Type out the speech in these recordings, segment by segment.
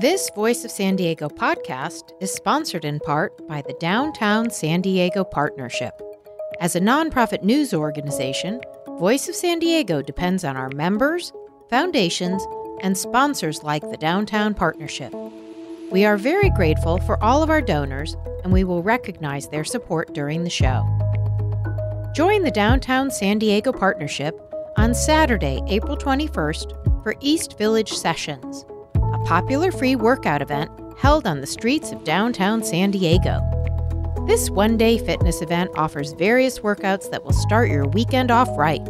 This Voice of San Diego podcast is sponsored in part by the Downtown San Diego Partnership. As a nonprofit news organization, Voice of San Diego depends on our members, foundations, and sponsors like the Downtown Partnership. We are very grateful for all of our donors, and we will recognize their support during the show. Join the Downtown San Diego Partnership on Saturday, April 21st for East Village Sessions, popular free workout event held on the streets of downtown San Diego. This one day fitness event offers various workouts that will start your weekend off right.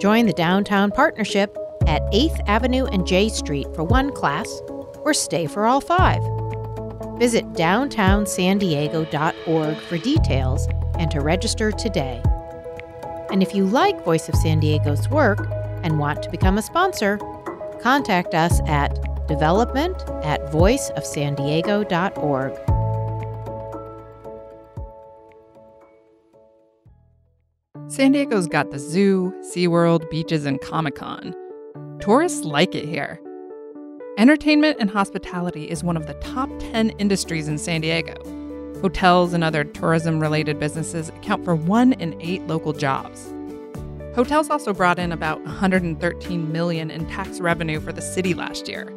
Join the Downtown Partnership at 8th Avenue and J Street for one class, or stay for all five. Visit downtownsandiego.org for details and to register today. And if you like Voice of San Diego's work and want to become a sponsor, contact us at development at voiceofsandiego.org. San Diego's got the zoo, SeaWorld, beaches, and Comic Con. Tourists like it here. Entertainment and hospitality is one of the top 10 industries in San Diego. Hotels and other tourism related businesses account for one in eight local jobs. Hotels also brought in about 113 million in tax revenue for the city last year.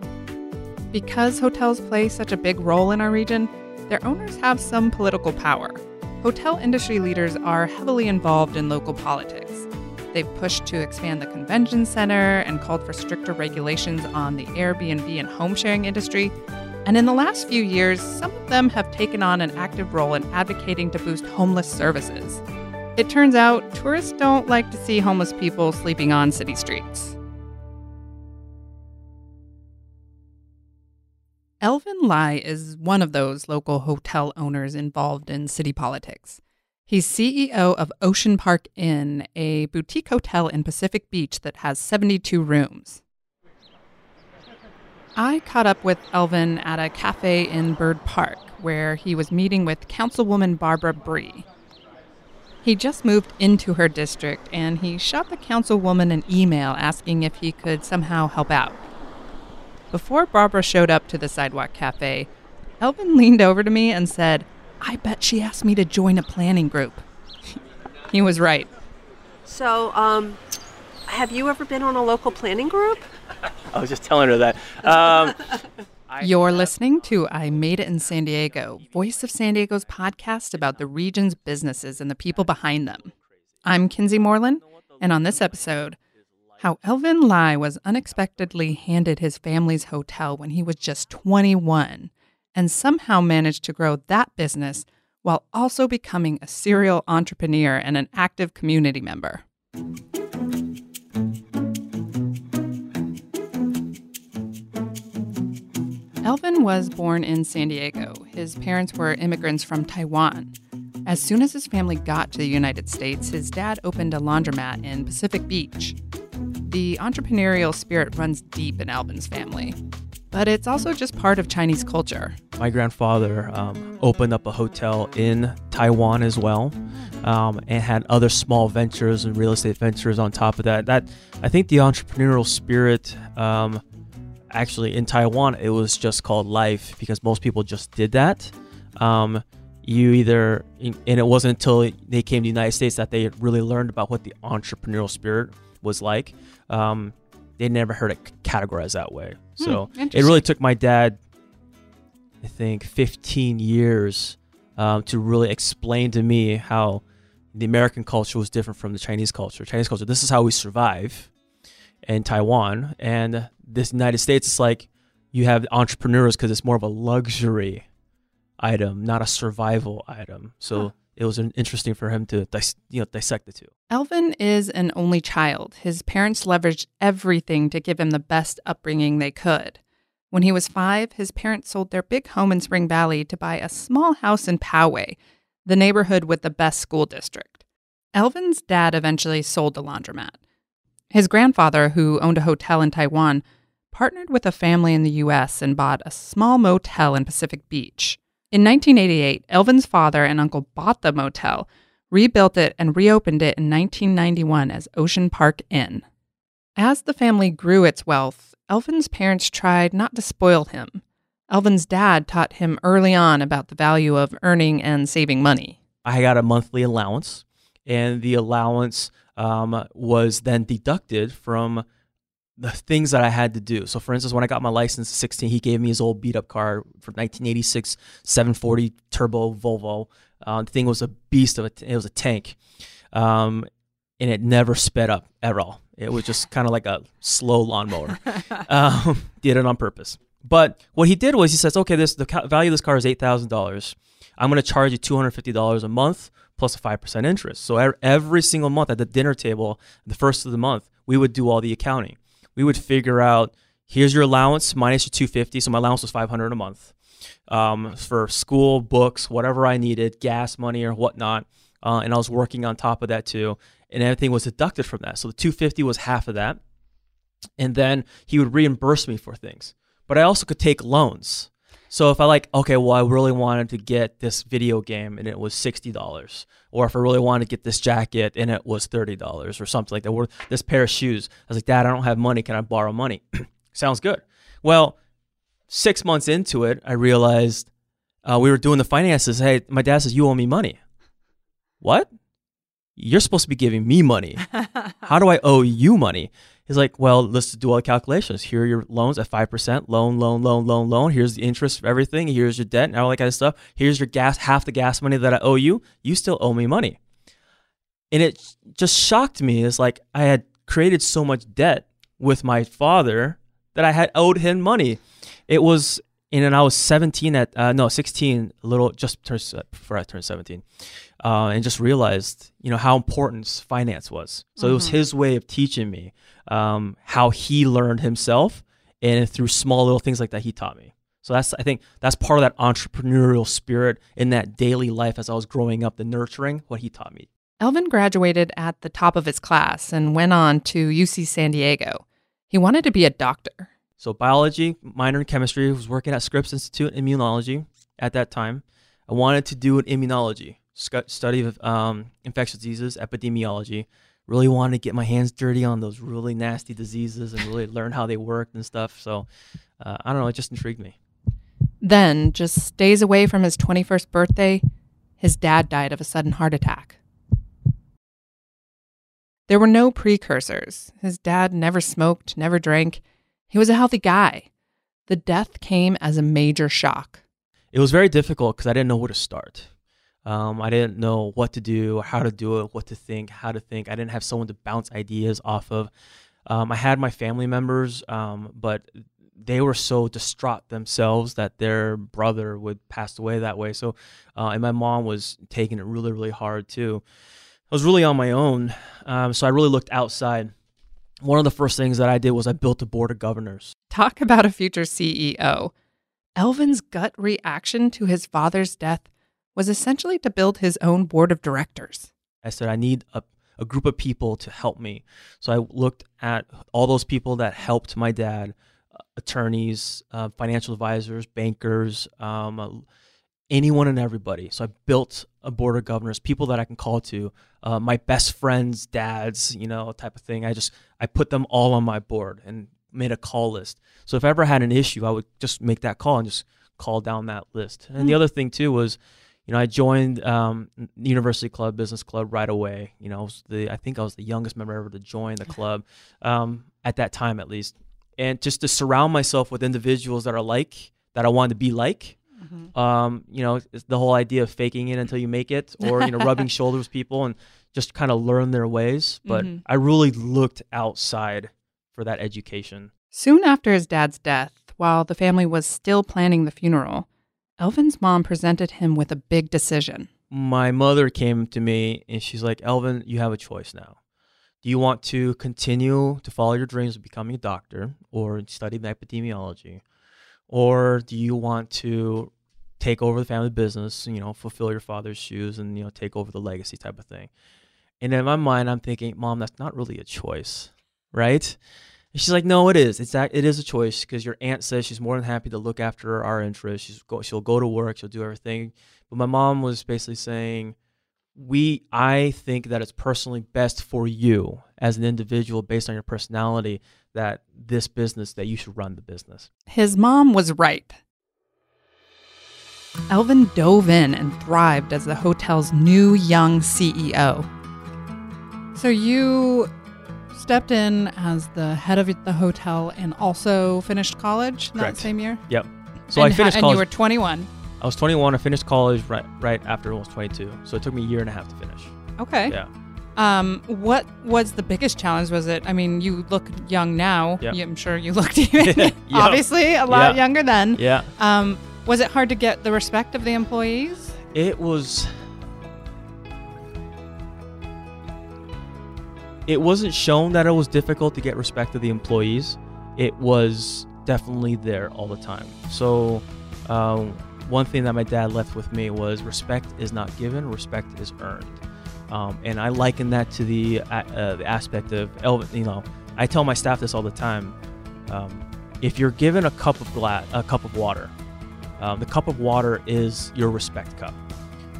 Because hotels play such a big role in our region, their owners have some political power. Hotel industry leaders are heavily involved in local politics. They've pushed to expand the convention center and called for stricter regulations on the Airbnb and home sharing industry. And in the last few years, some of them have taken on an active role in advocating to boost homeless services. It turns out tourists don't like to see homeless people sleeping on city streets. Elvin Lai is one of those local hotel owners involved in city politics. He's CEO of Ocean Park Inn, a boutique hotel in Pacific Beach that has 72 rooms. I caught up with Elvin at a cafe in Bird Park where he was meeting with Councilwoman Barbara Bry. He just moved into her district and he shot the councilwoman an email asking if he could somehow help out. Before Barbara showed up to the Sidewalk Cafe, Elvin leaned over to me and said, I bet she asked me to join a planning group. he was right. So, um, have you ever been on a local planning group? I was just telling her that. Um, You're listening to I Made It in San Diego, Voice of San Diego's podcast about the region's businesses and the people behind them. I'm Kinsey Moreland, and on this episode, how Elvin Lai was unexpectedly handed his family's hotel when he was just 21 and somehow managed to grow that business while also becoming a serial entrepreneur and an active community member. Elvin was born in San Diego. His parents were immigrants from Taiwan. As soon as his family got to the United States, his dad opened a laundromat in Pacific Beach. The entrepreneurial spirit runs deep in Elvin's family, but it's also just part of Chinese culture. My grandfather um, opened up a hotel in Taiwan as well, um, and had other small ventures and real estate ventures on top of that. That I think the entrepreneurial spirit. Um, actually, in Taiwan, it was just called life because most people just did that. Um, you either, and it wasn't until they came to the United States that they really learned about what the entrepreneurial spirit was like. Um, they never heard it categorized that way. So Hmm, it really took my dad, I think, 15 years um, to really explain to me how the American culture was different from the Chinese culture. Chinese culture, this is how we survive in Taiwan. And this United States, it's like you have entrepreneurs because it's more of a luxury item, not a survival item. So Huh. It was interesting for him to dis- you know dissect the two. Elvin is an only child. His parents leveraged everything to give him the best upbringing they could. When he was five, his parents sold their big home in Spring Valley to buy a small house in Poway, the neighborhood with the best school district. Elvin's dad eventually sold the laundromat. His grandfather, who owned a hotel in Taiwan, partnered with a family in the US and bought a small motel in Pacific Beach. In 1988, Elvin's father and uncle bought the motel, rebuilt it, and reopened it in 1991 as Ocean Park Inn. As the family grew its wealth, Elvin's parents tried not to spoil him. Elvin's dad taught him early on about the value of earning and saving money. I got a monthly allowance, and the allowance um, was then deducted from the things that I had to do. So, for instance, when I got my license at 16, he gave me his old beat up car for 1986 740 turbo Volvo. Uh, the thing was a beast of a, t- it was a tank, um, and it never sped up at all. It was just kind of like a slow lawnmower. um, did it on purpose. But what he did was he says, okay, this the value of this car is eight thousand dollars. I'm going to charge you two hundred fifty dollars a month plus a five percent interest. So every single month at the dinner table, the first of the month, we would do all the accounting. We would figure out here's your allowance minus your two fifty. So my allowance was five hundred a month um, for school, books, whatever I needed, gas money or whatnot. Uh, and I was working on top of that too, and everything was deducted from that. So the two fifty was half of that, and then he would reimburse me for things but I also could take loans. So if I like, okay, well, I really wanted to get this video game and it was sixty dollars, or if I really wanted to get this jacket and it was thirty dollars or something like that, or this pair of shoes, I was like, Dad, I don't have money. Can I borrow money? Sounds good. Well, six months into it, I realized uh, we were doing the finances. Hey, my dad says you owe me money. What? You're supposed to be giving me money. How do I owe you money? He's like, well, let's do all the calculations. Here are your loans at 5%, loan, loan, loan, loan, loan. Here's the interest of everything. Here's your debt and all that kind of stuff. Here's your gas, half the gas money that I owe you. You still owe me money. And it just shocked me. It's like I had created so much debt with my father that I had owed him money. It was, and then I was 17 at, uh, no, 16, little, just before I turned 17 uh, and just realized, you know, how important finance was. So mm-hmm. it was mm-hmm. his way of teaching me um, how he learned himself, and through small little things like that, he taught me. So that's I think that's part of that entrepreneurial spirit in that daily life as I was growing up, the nurturing what he taught me. Elvin graduated at the top of his class and went on to UC San Diego. He wanted to be a doctor. So biology, minor in chemistry, was working at Scripps Institute in Immunology at that time. I wanted to do an immunology study of um, infectious diseases, epidemiology. Really wanted to get my hands dirty on those really nasty diseases and really learn how they worked and stuff. So uh, I don't know, it just intrigued me. Then, just days away from his 21st birthday, his dad died of a sudden heart attack. There were no precursors. His dad never smoked, never drank. He was a healthy guy. The death came as a major shock. It was very difficult because I didn't know where to start. Um, I didn't know what to do, how to do it, what to think, how to think. I didn't have someone to bounce ideas off of. Um, I had my family members, um, but they were so distraught themselves that their brother would pass away that way. So, uh, and my mom was taking it really, really hard too. I was really on my own, um, so I really looked outside. One of the first things that I did was I built a board of governors. Talk about a future CEO. Elvin's gut reaction to his father's death was essentially to build his own board of directors. I said, I need a, a group of people to help me. So I looked at all those people that helped my dad uh, attorneys, uh, financial advisors, bankers, um, uh, anyone and everybody. So I built a board of governors, people that I can call to, uh, my best friends, dads, you know, type of thing. I just I put them all on my board and made a call list. So if I ever had an issue, I would just make that call and just call down that list. And mm-hmm. the hmm. other thing too was you know, I joined um, University Club Business Club right away. You know, I, the, I think I was the youngest member ever to join the club um, at that time, at least. And just to surround myself with individuals that are like that I wanted to be like. Mm-hmm. Um, you know, the whole idea of faking it until you make it, or you know, rubbing shoulders with people and just kind of learn their ways. But mm-hmm. I really looked outside for that education. Soon after his dad's death, while the family was still planning the funeral, Elvin's mom presented him with a big decision. My mother came to me and she's like, Elvin, you have a choice now. Do you want to continue to follow your dreams of becoming a doctor or study epidemiology? Or do you want to take over the family business, you know, fulfill your father's shoes and, you know, take over the legacy type of thing? And in my mind, I'm thinking, Mom, that's not really a choice, right? And she's like, no, it is. It's that it is a choice because your aunt says she's more than happy to look after our interests. She's go, she'll go to work, she'll do everything. But my mom was basically saying, we I think that it's personally best for you as an individual based on your personality that this business that you should run the business. His mom was right. Elvin dove in and thrived as the hotel's new young CEO. So you stepped in as the head of the hotel and also finished college that Correct. same year? Yep. So and I finished ha- college. And you were 21. I was 21. I finished college right right after I was 22. So it took me a year and a half to finish. Okay. Yeah. Um, what was the biggest challenge? Was it? I mean, you look young now. Yep. I'm sure you looked even Yep. obviously a lot Yeah. younger then. Yeah. Um, was it hard to get the respect of the employees? It was. It wasn't shown that it was difficult to get respect of the employees. It was definitely there all the time. So, um, one thing that my dad left with me was respect is not given, respect is earned. Um, and I liken that to the uh, uh, the aspect of Elvin. You know, I tell my staff this all the time. Um, if you're given a cup of glass, a cup of water, um, the cup of water is your respect cup.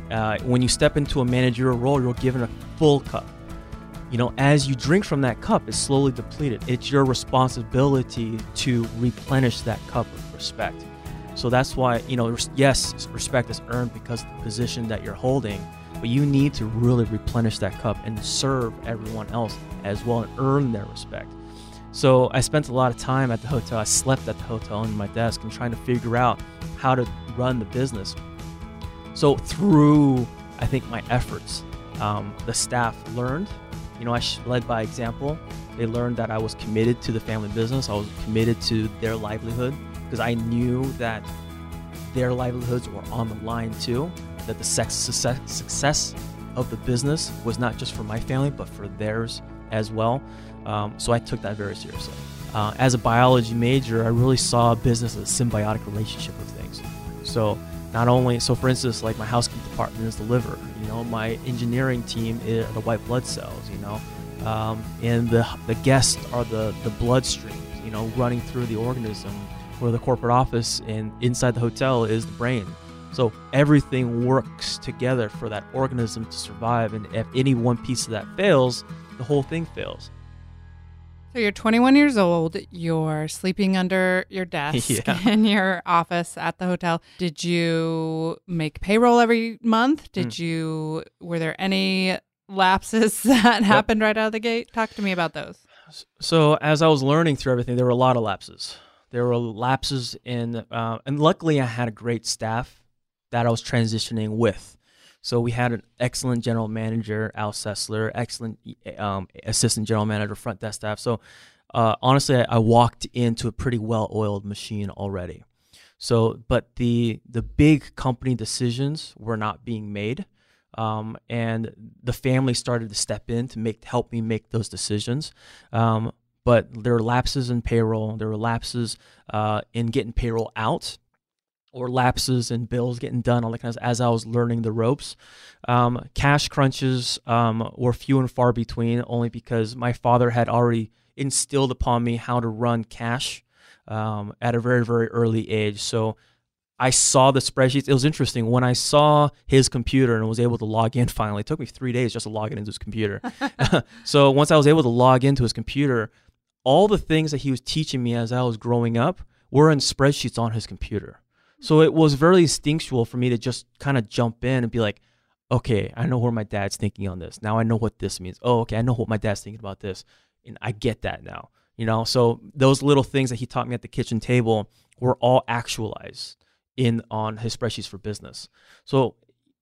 Uh, when you step into a managerial role, you're given a full cup. You know, as you drink from that cup, it's slowly depleted. It's your responsibility to replenish that cup of respect. So that's why, you know, yes, respect is earned because of the position that you're holding, but you need to really replenish that cup and serve everyone else as well and earn their respect. So I spent a lot of time at the hotel. I slept at the hotel in my desk and trying to figure out how to run the business. So through, I think, my efforts, um, the staff learned. You know, I led by example. They learned that I was committed to the family business. I was committed to their livelihood because I knew that their livelihoods were on the line too. That the success, of the business was not just for my family, but for theirs as well. Um, so I took that very seriously. Uh, as a biology major, I really saw business as a symbiotic relationship of things. So not only, so for instance, like my housekeeping department is the liver. You know, my engineering team is the white blood cells. You know, um, and the the guests are the the bloodstreams. You know, running through the organism. Where the corporate office and inside the hotel is the brain. So everything works together for that organism to survive. And if any one piece of that fails, the whole thing fails. So you're 21 years old. You're sleeping under your desk Yeah. in your office at the hotel. Did you make payroll every month? Did Mm. you? Were there any lapses that happened right out of the gate? Talk to me about those. So as I was learning through everything, there were a lot of lapses. There were lapses in, uh, and luckily I had a great staff that I was transitioning with. So we had an excellent general manager, Al Sessler, excellent um, assistant general manager, front desk staff. So uh, honestly, I, I walked into a pretty well-oiled machine already. So, but the the big company decisions were not being made, um, and the family started to step in to make help me make those decisions. Um, but there were lapses in payroll. There were lapses uh, in getting payroll out, or lapses in bills getting done. All that kind of as I was learning the ropes. Um, cash crunches um, were few and far between, only because my father had already instilled upon me how to run cash um, at a very very early age. So. I saw the spreadsheets. It was interesting when I saw his computer and was able to log in finally. It took me three days just to log in into his computer. so once I was able to log into his computer, all the things that he was teaching me as I was growing up were in spreadsheets on his computer. So it was very instinctual for me to just kind of jump in and be like, okay, I know where my dad's thinking on this. Now I know what this means. Oh, okay, I know what my dad's thinking about this. And I get that now. You know, so those little things that he taught me at the kitchen table were all actualized in on his spreadsheets for business. So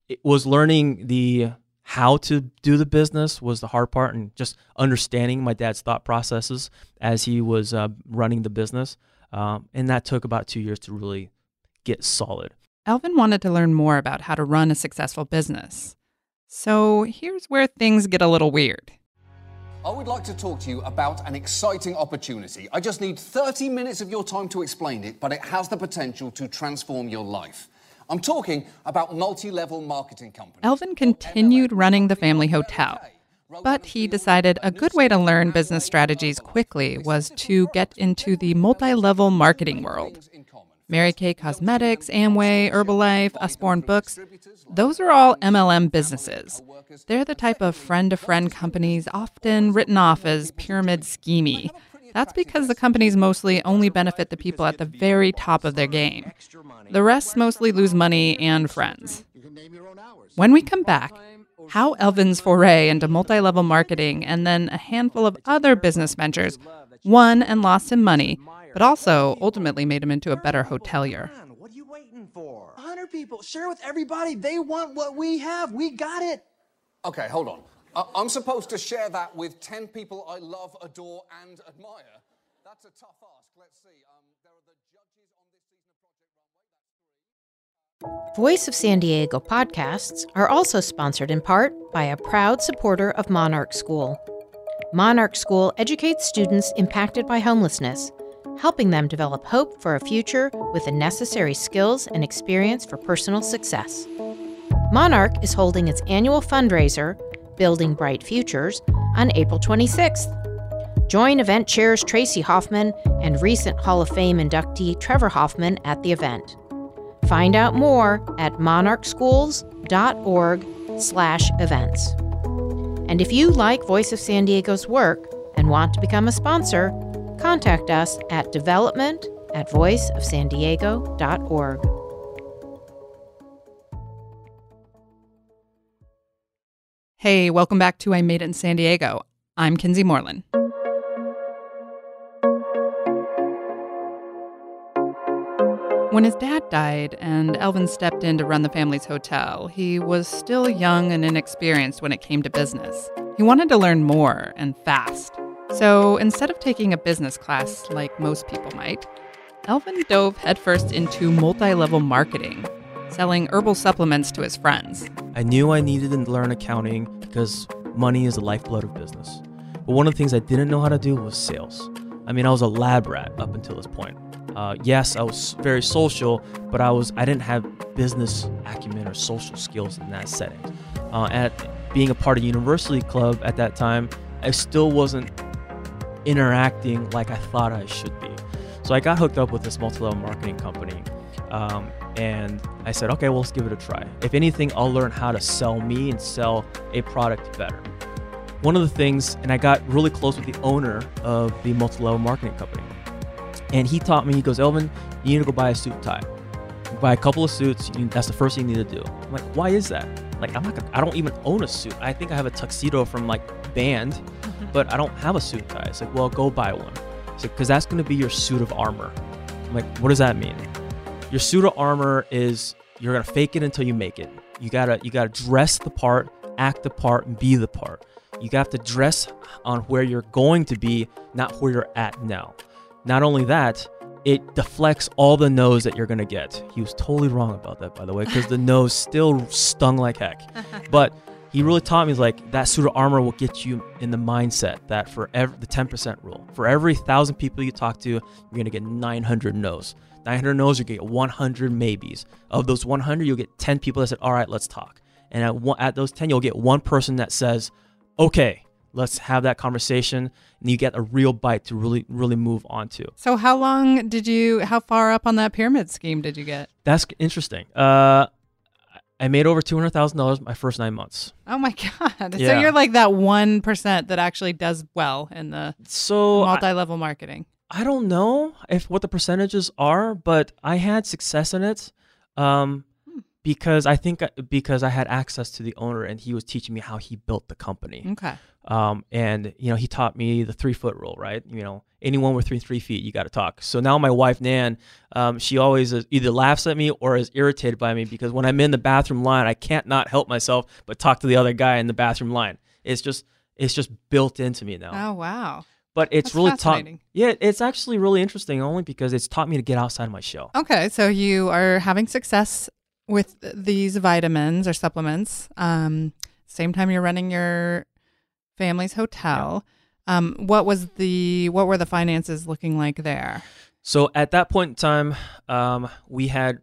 it was learning the how to do the business was the hard part and just understanding my dad's thought processes as he was uh, running the business um, and that took about two years to really get solid Elvin wanted to learn more about how to run a successful business. So here's where things get a little weird. I would like to talk to you about an exciting opportunity. I just need 30 minutes of your time to explain it, but it has the potential to transform your life. I'm talking about multi level marketing companies. Elvin continued running the family hotel, but he decided a good way to learn business strategies quickly was to get into the multi level marketing world. Mary Kay Cosmetics, Amway, Herbalife, Usborne Books, those are all MLM businesses. They're the type of friend to friend companies often written off as pyramid schemy. That's because the companies mostly only benefit the people at the very top of their game. The rest mostly lose money and friends. When we come back, how Elvin's foray into multi level marketing and then a handful of other business ventures won and lost him money, but also ultimately made him into a better hotelier. What are you waiting for? 100 people. Share with everybody. They want what we have. We got it. Okay, hold on. I'm supposed to share that with 10 people I love, adore, and admire. That's a tough ask. Let's see. Um, there are the judges on this season of Project Runway. That's. Voice of San Diego podcasts are also sponsored in part by a proud supporter of Monarch School. Monarch School educates students impacted by homelessness, helping them develop hope for a future with the necessary skills and experience for personal success. Monarch is holding its annual fundraiser, Building Bright Futures, on April 26th. Join event chairs Tracy Hoffman and recent Hall of Fame inductee Trevor Hoffman at the event. Find out more at monarchschools.org/events. And if you like Voice of San Diego's work and want to become a sponsor, contact us at development at voiceofsandiego.org. Hey, welcome back to I Made It in San Diego. I'm Kinsey Moreland. When his dad died and Elvin stepped in to run the family's hotel, he was still young and inexperienced when it came to business. He wanted to learn more and fast. So instead of taking a business class like most people might, Elvin dove headfirst into multi level marketing, selling herbal supplements to his friends. I knew I needed to learn accounting because money is the lifeblood of business. But one of the things I didn't know how to do was sales. I mean, I was a lab rat up until this point. Uh, yes, I was very social, but I was I didn't have business acumen or social skills in that setting. Uh, at being a part of university club at that time, I still wasn't interacting like I thought I should be. So I got hooked up with this multi-level marketing company, um, and I said, okay, well, let's give it a try. If anything, I'll learn how to sell me and sell a product better. One of the things, and I got really close with the owner of the multi-level marketing company, and he taught me. He goes, Elvin, you need to go buy a suit and tie. Buy a couple of suits. You, that's the first thing you need to do. I'm like, why is that? Like, I'm not. Gonna, I don't even own a suit. I think I have a tuxedo from like band, but I don't have a suit and tie. It's like, well, go buy one. It's like, because that's going to be your suit of armor. I'm like, what does that mean? Your pseudo armor is you're gonna fake it until you make it. You gotta you gotta dress the part, act the part, and be the part. You have to dress on where you're going to be, not where you're at now. Not only that, it deflects all the no's that you're gonna get. He was totally wrong about that, by the way, because the no's still stung like heck. But he really taught me like that suit of armor will get you in the mindset that for every the 10% rule, for every thousand people you talk to, you're gonna get 900 no's. 900 no's, you get 100 maybes. Of those 100, you'll get 10 people that said, "All right, let's talk." And at one, at those 10, you'll get one person that says, "Okay, let's have that conversation," and you get a real bite to really really move on to. So, how long did you, how far up on that pyramid scheme did you get? That's interesting. Uh, I made over two hundred thousand dollars my first nine months. Oh my God. So, you're like that 1% that actually does well in the So multi level marketing. I don't know if what the percentages are, but I had success in it um, because I think because I had access to the owner and he was teaching me how he built the company. Okay. Um, and you know he taught me the three foot rule, right? You know anyone within three feet, you got to talk. So now my wife Nan, um, she always is, either laughs at me or is irritated by me because when I'm in the bathroom line, I can't not help myself but talk to the other guy in the bathroom line. It's just it's just built into me now Oh, wow. But it's That's really taught yeah it's actually really interesting only because it's taught me to get outside of my shell Okay. So, you are having success with these vitamins or supplements. Um, same time you're running your family's hotel. Um, what was the what were the finances looking like there? so at that point in time um, we had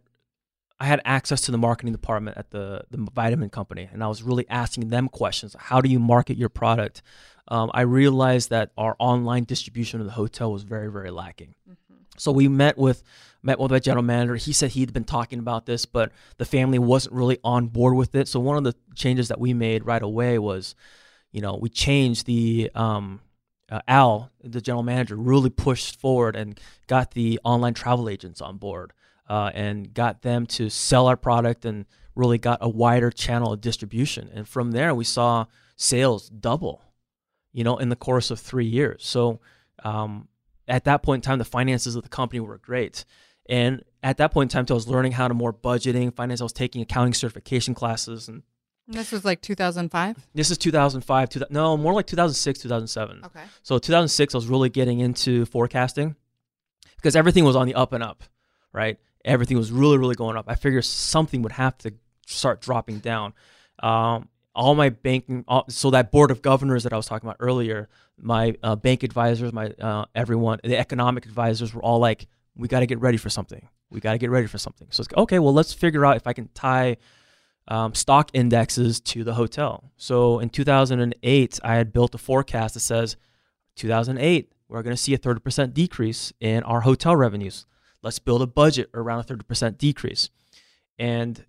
i had access to the marketing department at the, the vitamin company and i was really asking them questions how do you market your product um, i realized that our online distribution of the hotel was very very lacking So we met with met with my general manager. He said he'd been talking about this, but the family wasn't really on board with it. So one of the changes that we made right away was, you know, we changed the um, uh, Al, the general manager, really pushed forward and got the online travel agents on board uh, and got them to sell our product and really got a wider channel of distribution. And from there, we saw sales double, you know, in the course of three years. So um, at that point in time, the finances of the company were great. And at that point in time, I was learning how to more budgeting, finance. I was taking accounting certification classes, and This was like 2005. this is 2005. Two, no, more like 2006, 2007. Okay. So 2006, I was really getting into forecasting because everything was on the up and up, right? Everything was really, really going up. I figured something would have to start dropping down. Um, all my banking, so that board of governors that I was talking about earlier, my uh, bank advisors, my uh, everyone, the economic advisors were all like, "We got to get ready for something. We got to get ready for something." So it's okay. Well, let's figure out if I can tie um, stock indexes to the hotel. So in 2008, I had built a forecast that says 2008, we're going to see a 30% decrease in our hotel revenues. Let's build a budget around a 30% decrease. And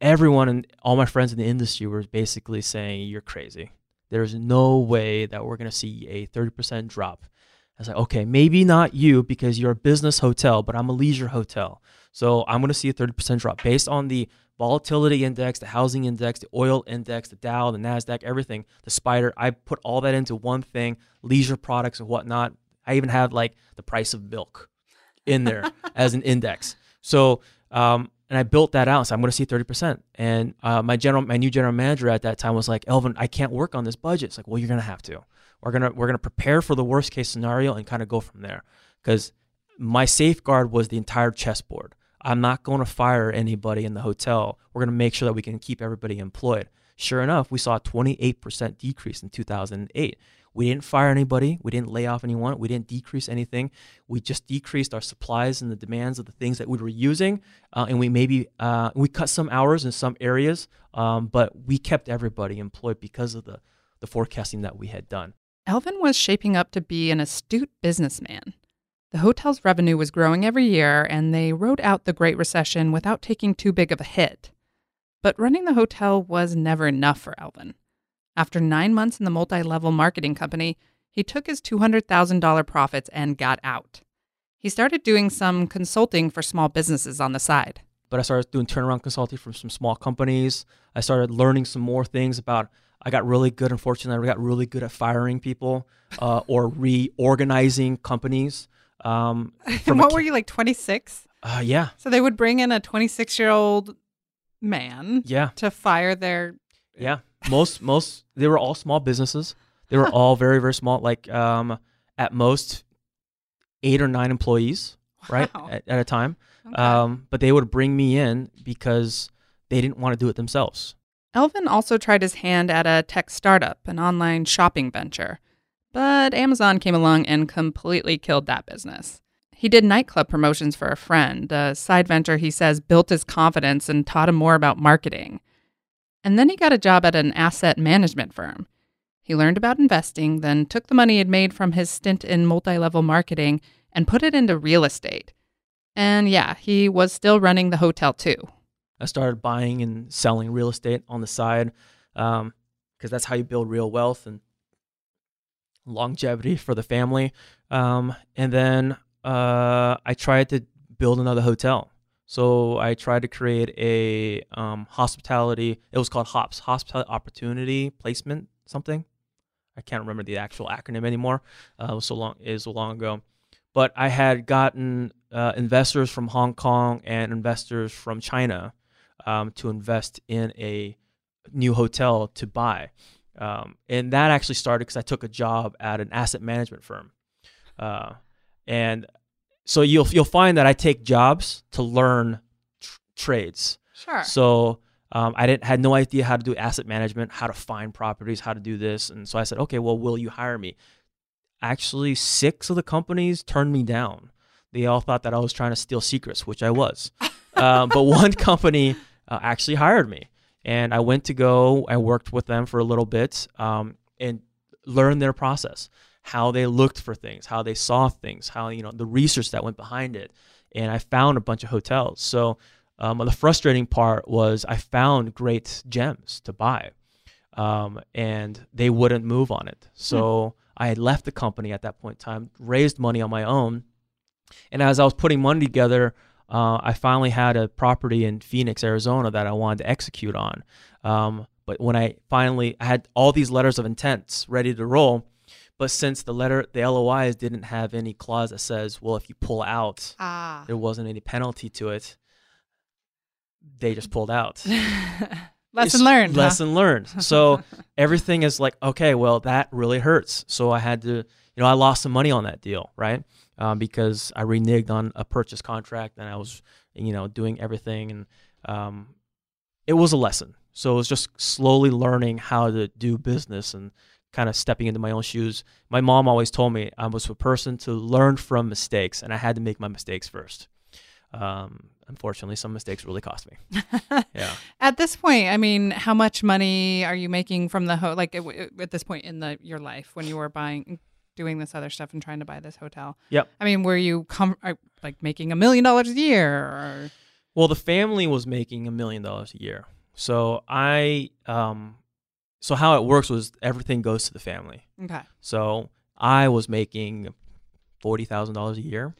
everyone and all my friends in the industry were basically saying, You're crazy. There's no way that we're going to see a 30% drop. I was like, okay, maybe not you because you're a business hotel, but I'm a leisure hotel. So I'm going to see a 30% drop based on the volatility index, the housing index, the oil index, the Dow, the NASDAQ, everything, the spider. I put all that into one thing, leisure products and whatnot. I even have like the price of milk in there as an index. So, um, and I built that out. So I'm going to see 30%. And uh, my general, my new general manager at that time was like, Elvin, I can't work on this budget. It's like, well, you're going to have to. We're gonna we're gonna prepare for the worst case scenario and kind of go from there. Because my safeguard was the entire chessboard. I'm not going to fire anybody in the hotel. We're going to make sure that we can keep everybody employed. Sure enough, we saw a 28% decrease in 2008. We didn't fire anybody. We didn't lay off anyone. We didn't decrease anything. We just decreased our supplies and the demands of the things that we were using. Uh, and we maybe uh, we cut some hours in some areas, um, but we kept everybody employed because of the the forecasting that we had done. Elvin was shaping up to be an astute businessman. The hotel's revenue was growing every year, and they rode out the Great Recession without taking too big of a hit. But running the hotel was never enough for Elvin. After nine months in the multi level marketing company, he took his $200,000 profits and got out. He started doing some consulting for small businesses on the side. but I started doing turnaround consulting for some small companies. I started learning some more things about. I got really good. Unfortunately, I got really good at firing people uh, or reorganizing companies. Um, And from a what were you like, 26? uh, yeah, So they would bring in a 26 year old man yeah, to fire their. yeah. Most most they were all small businesses. They were all very very small. Like um, at most eight or nine employees, right Wow. at, at a time. Okay. Um, but they would bring me in because they didn't want to do it themselves. Elvin also tried his hand at a tech startup, an online shopping venture. But Amazon came along and completely killed that business. He did nightclub promotions for a friend, a side venture he says built his confidence and taught him more about marketing. And then he got a job at an asset management firm. He learned about investing, then took the money he'd made from his stint in multi level marketing and put it into real estate. And yeah, he was still running the hotel too. I started buying and selling real estate on the side because that's how you build real wealth and longevity for the family. Um, and then uh, I tried to build another hotel. So I tried to create a um, hospitality. It was called HOPS, Hospitality Opportunity Placement something. I can't remember the actual acronym anymore. Uh, it was so long. Was so long ago. But I had gotten uh, investors from Hong Kong and investors from China um, to invest in a new hotel to buy. Um, and that actually started because I took a job at an asset management firm. Uh, and so you'll you'll find that I take jobs to learn tr- trades. Sure. So um, I didn't had no idea how to do asset management, how to find properties, how to do this, and so I said, okay, well, will you hire me? Actually, six of the companies turned me down. They all thought that I was trying to steal secrets, which I was. um, but one company uh, actually hired me, and I went to go. I worked with them for a little bit um, and learned their process, how they looked for things, how they saw things, how you know the research that went behind it, and I found a bunch of hotels. So um, the frustrating part was I found great gems to buy, um, and they wouldn't move on it. So I had left the company at that point in time, raised money on my own, and as I was putting money together, uh, I finally had a property in Phoenix, Arizona that I wanted to execute on. Um, but when I finally I had all these letters of intents ready to roll, but since the letter, the LOIs didn't have any clause that says, well, if you pull out, Ah. there wasn't any penalty to it. They just pulled out. Lesson It's learned. huh? Lesson learned. So everything is like, okay, well, that really hurts. So I had to, you know, I lost some money on that deal, right? Um, because I reneged on a purchase contract and I was, you know, doing everything. And um, it was a lesson. So it was just slowly learning how to do business and kind of stepping into my own shoes. My mom always told me I was a person to learn from mistakes and I had to make my mistakes first. Um, unfortunately, some mistakes really cost me. Yeah. At this point, I mean, how much money are you making from the ho- like at, this point in the your life when you were buying, doing this other stuff and trying to buy this hotel? Yep. I mean, were you com- are, like making a million dollars a year? Or Well, the family was making a million dollars a year. So I, um, so how it works was everything goes to the family. okay, So I was making forty thousand dollars a year.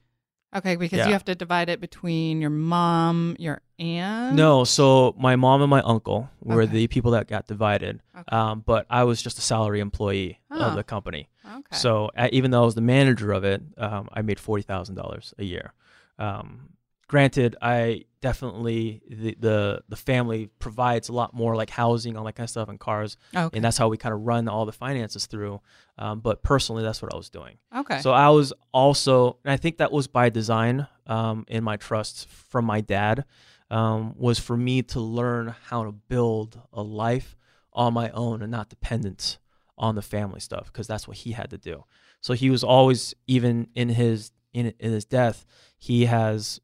okay, because Yeah. you have to divide it between your mom, your aunt. No, so my mom and my uncle were Okay. the people that got divided. Okay. Um, but I was just a salary employee Oh. of the company. Okay. So even though I was the manager of it, um, I made forty thousand dollars a year. Um, granted, I definitely the, the the family provides a lot more like housing, all that kind of stuff, and cars, okay. and that's how we kind of run all the finances through. Um, but personally, that's what I was doing. okay. So I was also, and I think that was by design um, in my trust from my dad, um, was for me to learn how to build a life on my own and not dependent on the family stuff because that's what he had to do. So he was always, even in his in, in his death, he has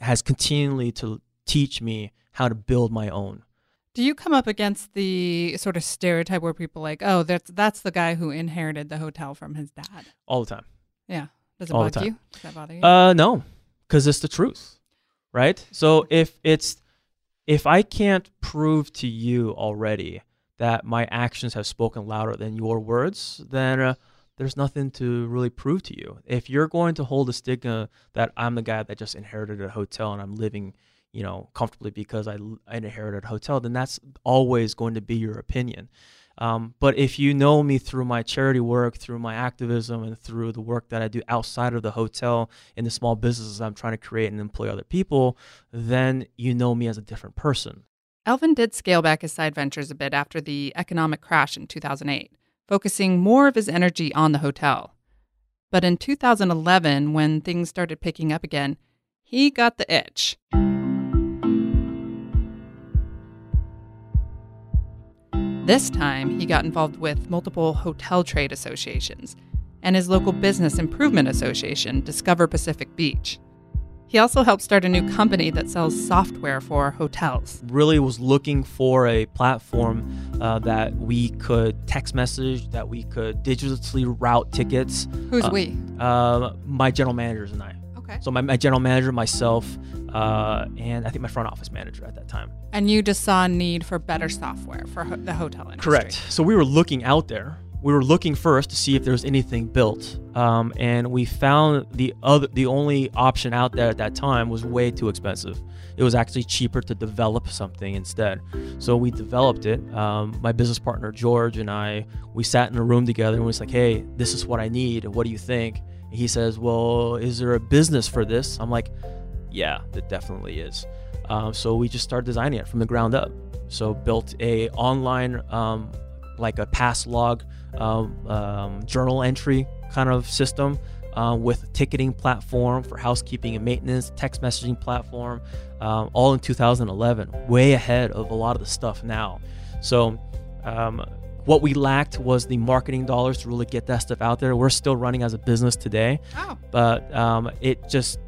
has continually to teach me how to build my own. Do you come up against the sort of stereotype where people like, oh, that's that's the guy who inherited the hotel from his dad? all the time. Yeah. Does it All bug you? Does that bother you? Uh, no, because it's the truth, right? So if it's if I can't prove to you already that my actions have spoken louder than your words, then uh, there's nothing to really prove to you. If you're going to hold a stigma that I'm the guy that just inherited a hotel and I'm living, you know, comfortably because I, I inherited a hotel, then that's always going to be your opinion. Um, but if you know me through my charity work, through my activism, and through the work that I do outside of the hotel in the small businesses I'm trying to create and employ other people, then you know me as a different person. Elvin did scale back his side ventures a bit after the economic crash in 2008, focusing more of his energy on the hotel. But in 2011, when things started picking up again, he got the itch. This time, he got involved with multiple hotel trade associations and his local business improvement association, Discover Pacific Beach. He also helped start a new company that sells software for hotels. Really was looking for a platform uh, that we could text message, that we could digitally route tickets. Who's Uh, we? Uh, my general managers and I. Okay. So my, my general manager, myself, uh, and I think my front office manager at that time. And you just saw a need for better software for ho- the hotel industry. Correct. So we were looking out there. We were looking first to see if there was anything built, um, and we found the other, the only option out there at that time was way too expensive. It was actually cheaper to develop something instead. So we developed it. Um, my business partner George and I, we sat in a room together and we was like, "Hey, this is what I need. What do you think?" And he says, "Well, is there a business for this?" I'm like, "Yeah, there definitely is." Um, so we just started designing it from the ground up. So built a online um, like a pass log um, um, journal entry kind of system uh, with a ticketing platform for housekeeping and maintenance, text messaging platform, um, all in 2011, way ahead of a lot of the stuff now. So, um, what we lacked was the marketing dollars to really get that stuff out there. We're still running as a business today, Oh, but um, it just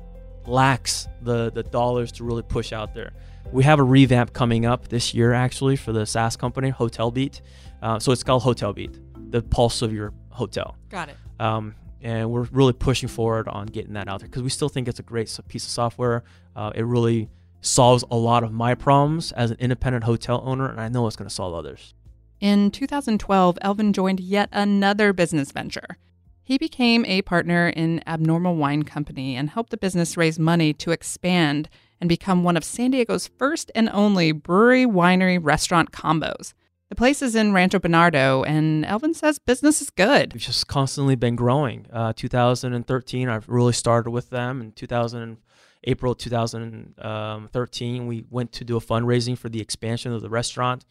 lacks the the dollars to really push out there. We have a revamp coming up this year, actually, for the SaaS company, Hotel Beat. Uh, so it's called Hotel Beat, the pulse of your hotel. got it. Um, and we're really pushing forward on getting that out there because we still think it's a great piece of software. Uh, it really solves a lot of my problems as an independent hotel owner, and I know it's going to solve others. In 2012, Elvin joined yet another business venture. He became a partner in Abnormal Wine Company and helped the business raise money to expand and become one of San Diego's first and only brewery winery restaurant combos. The place is in Rancho Bernardo, and Elvin says business is good. We've just constantly been growing. Uh, 2013, I really started with them. In 2000, April 2013, we went to do a fundraising for the expansion of the restaurant,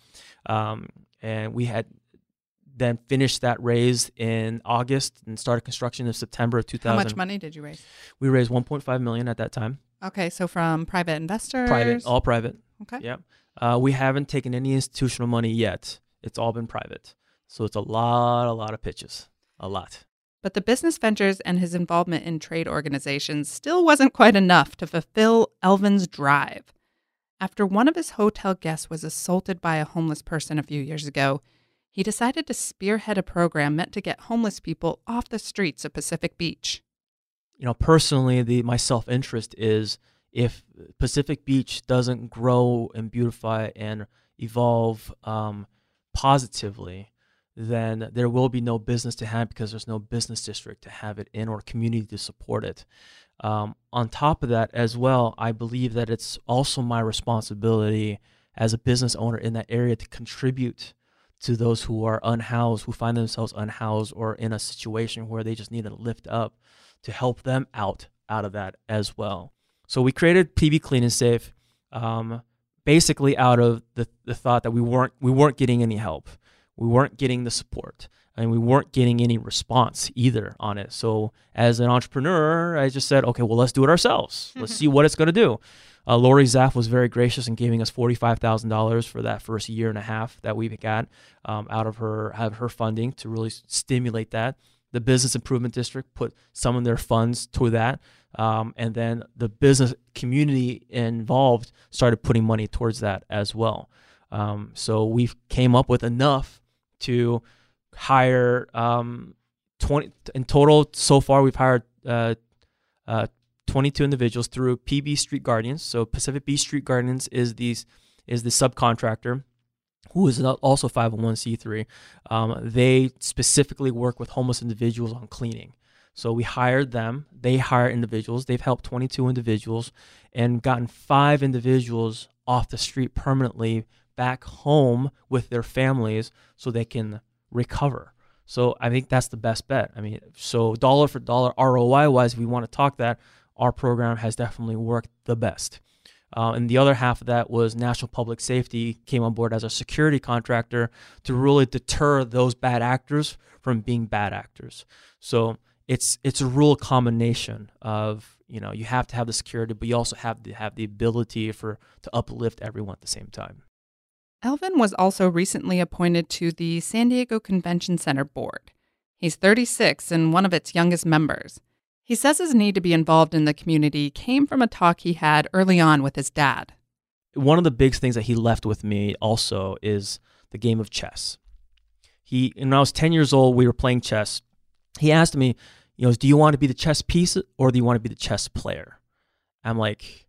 um, and we had then finished that raise in August and started construction in September of 2000. How much money did you raise? We raised 1.5 million at that time. Okay, so from private investors. Private, all private. Okay. Yep. Uh, we haven't taken any institutional money yet. It's all been private. So it's a lot, a lot of pitches, a lot. But the business ventures and his involvement in trade organizations still wasn't quite enough to fulfill Elvin's drive. After one of his hotel guests was assaulted by a homeless person a few years ago, he decided to spearhead a program meant to get homeless people off the streets of Pacific Beach. You know, personally, the my self interest is if Pacific Beach doesn't grow and beautify and evolve um, positively, then there will be no business to have because there's no business district to have it in or community to support it. Um, on top of that, as well, I believe that it's also my responsibility as a business owner in that area to contribute to those who are unhoused, who find themselves unhoused or in a situation where they just need a lift up to help them out out of that as well. So we created PB Clean and Safe, um, basically out of the, the thought that we weren't we weren't getting any help, we weren't getting the support, and we weren't getting any response either on it. So as an entrepreneur, I just said, okay, well let's do it ourselves. Let's see what it's going to do. Uh, Lorie Zapf was very gracious in giving us forty-five thousand dollars for that first year and a half that we got um, out of her have her funding to really stimulate that. The Business Improvement District put some of their funds to that, um, and then the business community involved started putting money towards that as well. Um, so we came up with enough to hire um, twenty in total. So far, we've hired uh, uh, 22 individuals through PB Street Guardians. So Pacific Beach Street Guardians is these is the subcontractor who is also 501c3. Um, they specifically work with homeless individuals on cleaning. So we hired them. They hire individuals. They've helped 22 individuals and gotten five individuals off the street permanently back home with their families so they can recover. So I think that's the best bet. I mean, so dollar for dollar ROI wise, if we want to talk that, our program has definitely worked the best. Uh, and the other half of that was National Public Safety came on board as a security contractor to really deter those bad actors from being bad actors. So it's it's a real combination of you know you have to have the security, but you also have to have the ability for to uplift everyone at the same time. Elvin was also recently appointed to the San Diego Convention Center board. He's 36 and one of its youngest members. He says his need to be involved in the community came from a talk he had early on with his dad. One of the big things that he left with me also is the game of chess. He, when I was 10 years old, we were playing chess. He asked me, you know, do you want to be the chess piece or do you want to be the chess player? I'm like,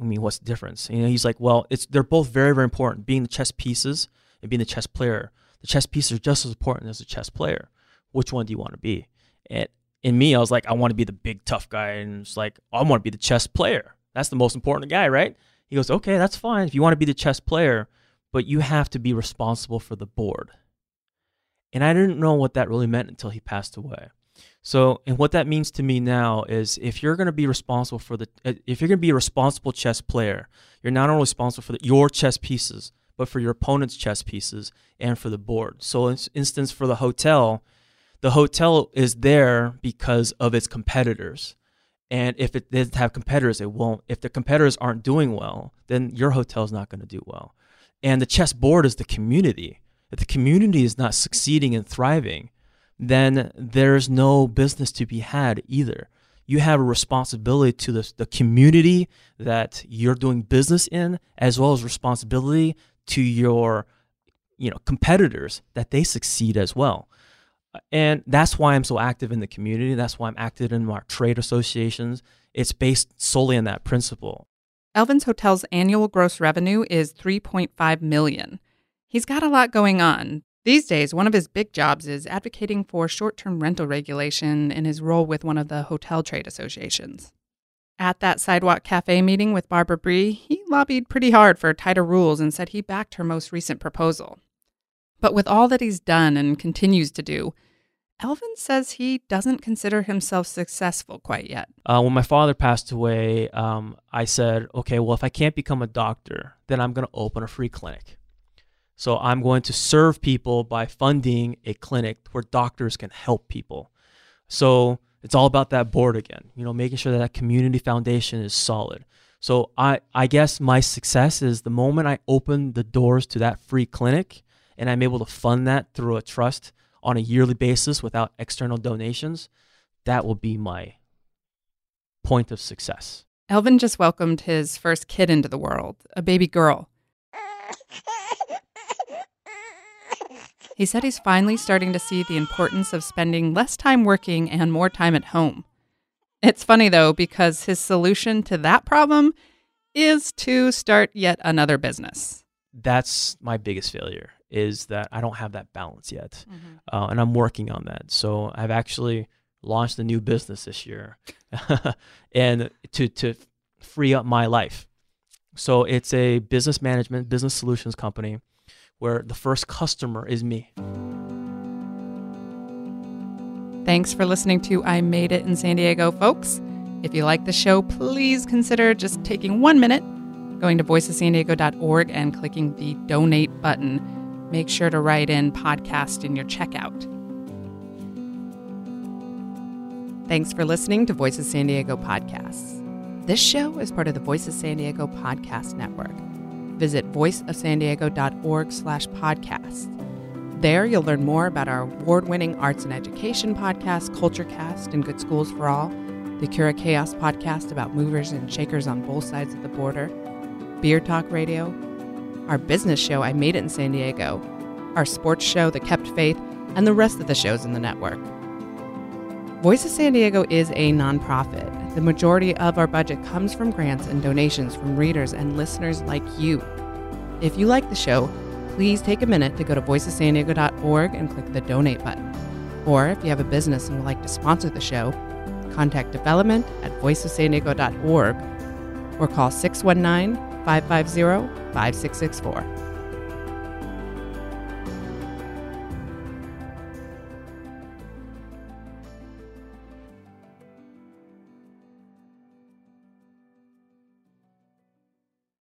I mean, what's the difference? You know, he's like, well, it's they're both very, very important. Being the chess pieces and being the chess player. The chess pieces are just as important as the chess player. Which one do you want to be? And in me, I was like, I want to be the big tough guy, and it's like, I want to be the chess player. That's the most important guy, right? He goes, okay, that's fine if you want to be the chess player, but you have to be responsible for the board. And I didn't know what that really meant until he passed away. So, and what that means to me now is if you're going to be responsible for the, uh, if you're going to be a responsible chess player, you're not only responsible for the, your chess pieces, but for your opponent's chess pieces and for the board. So, in instance, for the hotel, the hotel is there because of its competitors. And if it doesn't have competitors, it won't. If the competitors aren't doing well, then your hotel is not going to do well. And the chessboard is the community. If the community is not succeeding and thriving, then there's no business to be had either. You have a responsibility to the, the community that you're doing business in, as well as responsibility to your you know competitors that they succeed as well. And that's why I'm so active in the community. That's why I'm active in our trade associations. It's based solely on that principle. Elvin's Hotel's annual gross revenue is 3.5 million. He's got a lot going on, These days, one of his big jobs is advocating for short term rental regulation in his role with one of the hotel trade associations. At that Sidewalk Cafe meeting with Barbara Bry, he lobbied pretty hard for tighter rules and said he backed her most recent proposal. But with all that he's done and continues to do, Elvin says he doesn't consider himself successful quite yet. Uh, when my father passed away, um, I said, okay, well, if I can't become a doctor, then I'm going to open a free clinic. So I'm going to serve people by funding a clinic where doctors can help people. So it's all about that board again, you know, making sure that that community foundation is solid. So I, I guess my success is the moment I open the doors to that free clinic and I'm able to fund that through a trust on a yearly basis without external donations, that will be my point of success. Elvin just welcomed his first kid into the world, a baby girl. He said he's finally starting to see the importance of spending less time working and more time at home. It's funny though, because his solution to that problem is to start yet another business. That's my biggest failure is that I don't have that balance yet. Mm-hmm. Uh, and I'm working on that. So I've actually launched a new business this year and to, to free up my life. So it's a business management, business solutions company where the first customer is me. Thanks for listening to I Made It in San Diego, folks. If you like the show, please consider just taking one minute, going to voiceofsandiego.org and clicking the donate button. Make sure to write in podcast in your checkout. Thanks for listening to Voice of San Diego podcasts. This show is part of the Voice of San Diego podcast network visit voiceofsandiego.org slash podcast. There, you'll learn more about our award-winning arts and education podcast, CultureCast and Good Schools for All, the Cura Chaos podcast about movers and shakers on both sides of the border, Beer Talk Radio, our business show, I Made It in San Diego, our sports show, The Kept Faith, and the rest of the shows in the network. Voice of San Diego is a nonprofit. The majority of our budget comes from grants and donations from readers and listeners like you. If you like the show, please take a minute to go to voiceofsandiego.org and click the donate button. Or if you have a business and would like to sponsor the show, contact development at voiceofsandiego.org or call 619 550 5664.